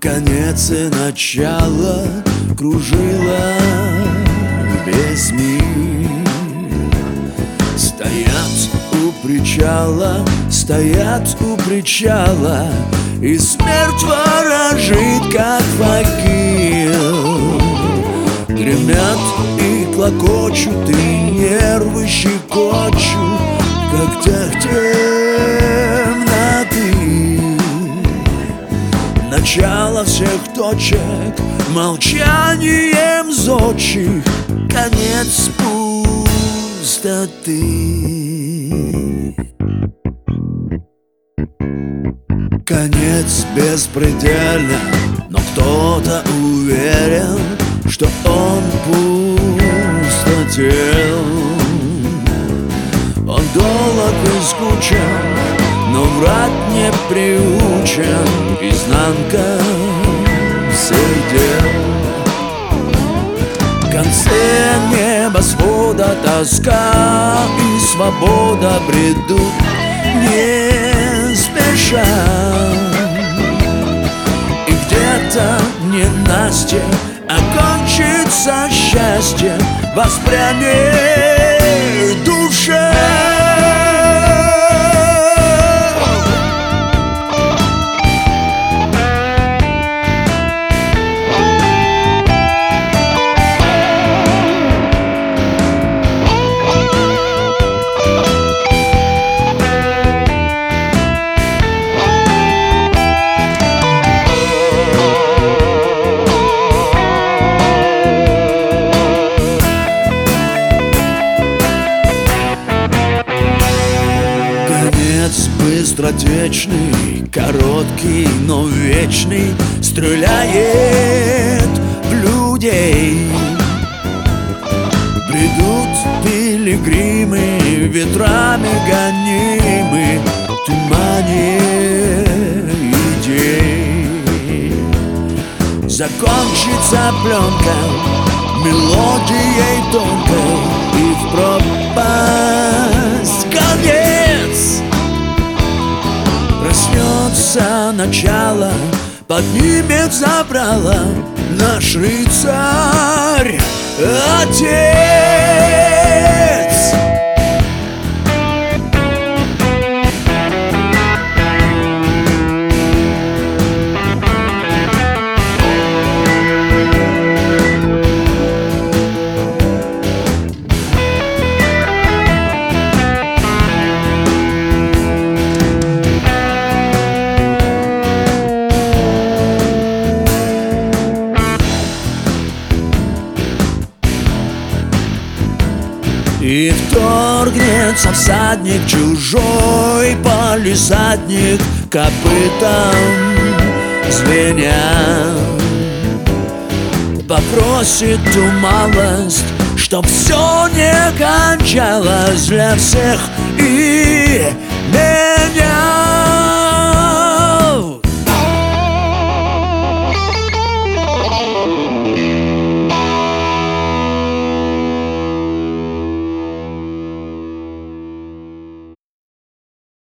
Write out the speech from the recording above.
конец и начало Кружила весь мир. Стоят у причала, стоят у причала И смерть ворожит, как факир Гремят и клокочут, и нервы щекочут Как темноты Начало всех точек Молчанием зодчих. Конец пустоты. Конец беспредельно Но кто-то уверен Что он пустотел Он долг и скучен Но врать не приучен Изнанка всех дел В конце небосвода тоска и свобода бредут не спеша. И где-то не Настя окончится счастье Воспрянет душа быстротечный, короткий, но вечный Стреляет в людей. Бредут пилигримы, ветрами гонимы тумане идей. Закончится пленка мелодией тонкой И в пропасть начало, поднимет забрало Наш рыцарь, отец И вторгнется всадник чужой Полисадник копытом звеня Попросит ту малость, чтоб все не кончалось для всех. И не